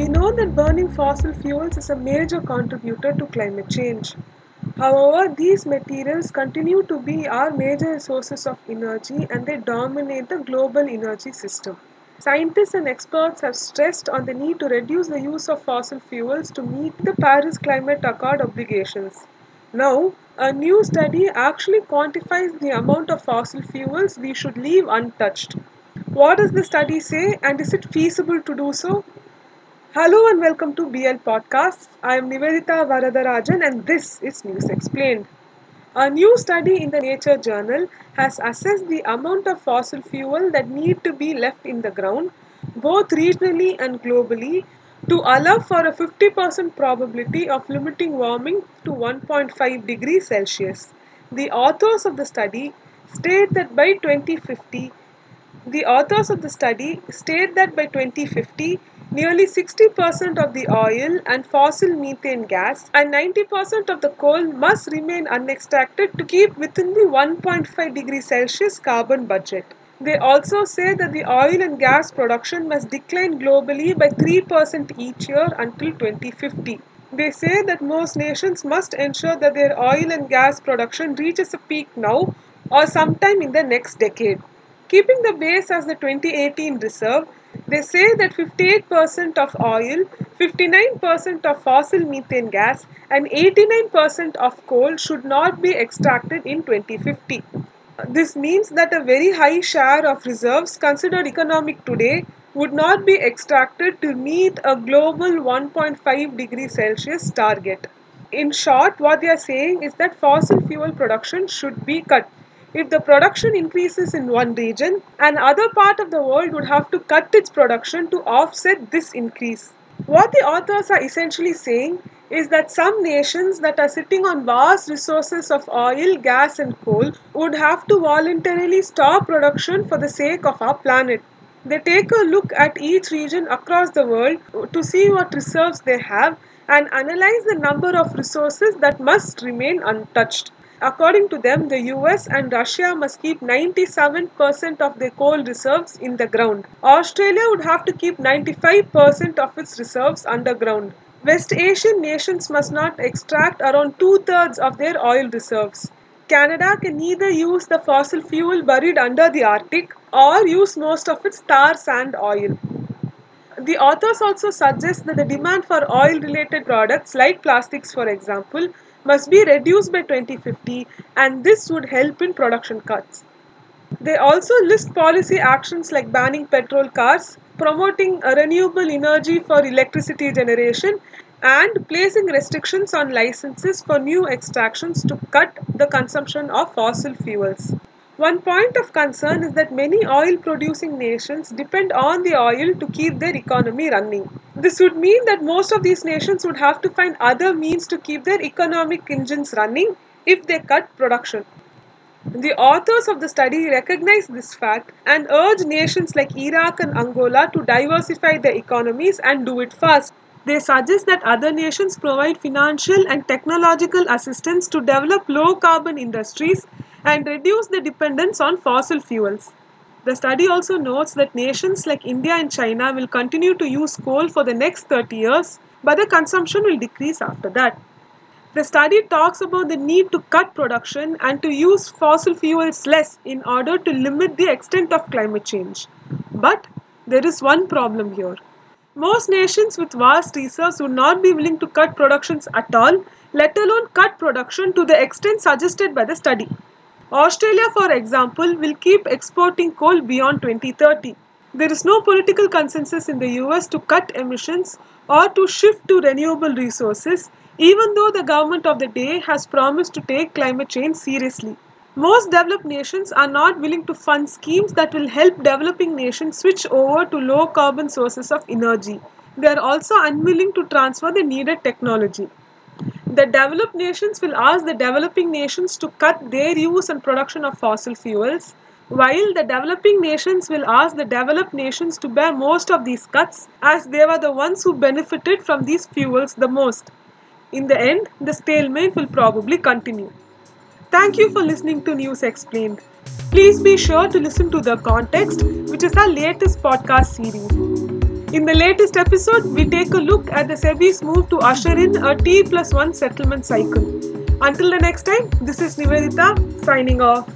We know that burning fossil fuels is a major contributor to climate change. However, these materials continue to be our major sources of energy and they dominate the global energy system. Scientists and experts have stressed on the need to reduce the use of fossil fuels to meet the Paris Climate Accord obligations. Now, a new study actually quantifies the amount of fossil fuels we should leave untouched. What does the study say and is it feasible to do so? Hello and welcome to BL Podcasts. I am Nivedita Varadarajan and this is News Explained. A new study in the Nature journal has assessed the amount of fossil fuel that need to be left in the ground, both regionally and globally, to allow for a 50% probability of limiting warming to 1.5 degrees Celsius. The authors of the study state that by 2050, the authors of the study state that by 2050, nearly 60% of the oil and fossil methane gas and 90% of the coal must remain unextracted to keep within the 1.5 degrees Celsius carbon budget. They also say that the oil and gas production must decline globally by 3% each year until 2050. They say that most nations must ensure that their oil and gas production reaches a peak now or sometime in the next decade. Keeping the base as the 2018 reserve, they say that 58% of oil, 59% of fossil methane gas, and 89% of coal should not be extracted in 2050. This means that a very high share of reserves considered economic today would not be extracted to meet a global 1.5 degree Celsius target. In short, what they are saying is that fossil fuel production should be cut. If the production increases in one region, another part of the world would have to cut its production to offset this increase. What the authors are essentially saying is that some nations that are sitting on vast resources of oil, gas, and coal would have to voluntarily stop production for the sake of our planet. They take a look at each region across the world to see what reserves they have and analyze the number of resources that must remain untouched. According to them, the US and Russia must keep 97% of their coal reserves in the ground. Australia would have to keep 95% of its reserves underground. West Asian nations must not extract around two thirds of their oil reserves. Canada can neither use the fossil fuel buried under the Arctic or use most of its tar sand oil. The authors also suggest that the demand for oil related products like plastics, for example, must be reduced by 2050 and this would help in production cuts. They also list policy actions like banning petrol cars, promoting renewable energy for electricity generation, and placing restrictions on licenses for new extractions to cut the consumption of fossil fuels. One point of concern is that many oil producing nations depend on the oil to keep their economy running. This would mean that most of these nations would have to find other means to keep their economic engines running if they cut production. The authors of the study recognize this fact and urge nations like Iraq and Angola to diversify their economies and do it fast. They suggest that other nations provide financial and technological assistance to develop low carbon industries and reduce the dependence on fossil fuels. The study also notes that nations like India and China will continue to use coal for the next 30 years, but the consumption will decrease after that. The study talks about the need to cut production and to use fossil fuels less in order to limit the extent of climate change. But there is one problem here. Most nations with vast reserves would not be willing to cut productions at all, let alone cut production to the extent suggested by the study. Australia, for example, will keep exporting coal beyond 2030. There is no political consensus in the US to cut emissions or to shift to renewable resources, even though the government of the day has promised to take climate change seriously. Most developed nations are not willing to fund schemes that will help developing nations switch over to low carbon sources of energy. They are also unwilling to transfer the needed technology. The developed nations will ask the developing nations to cut their use and production of fossil fuels, while the developing nations will ask the developed nations to bear most of these cuts as they were the ones who benefited from these fuels the most. In the end, the stalemate will probably continue. Thank you for listening to News Explained. Please be sure to listen to The Context, which is our latest podcast series. In the latest episode, we take a look at the SEBI's move to usher in a T plus 1 settlement cycle. Until the next time, this is Nivedita signing off.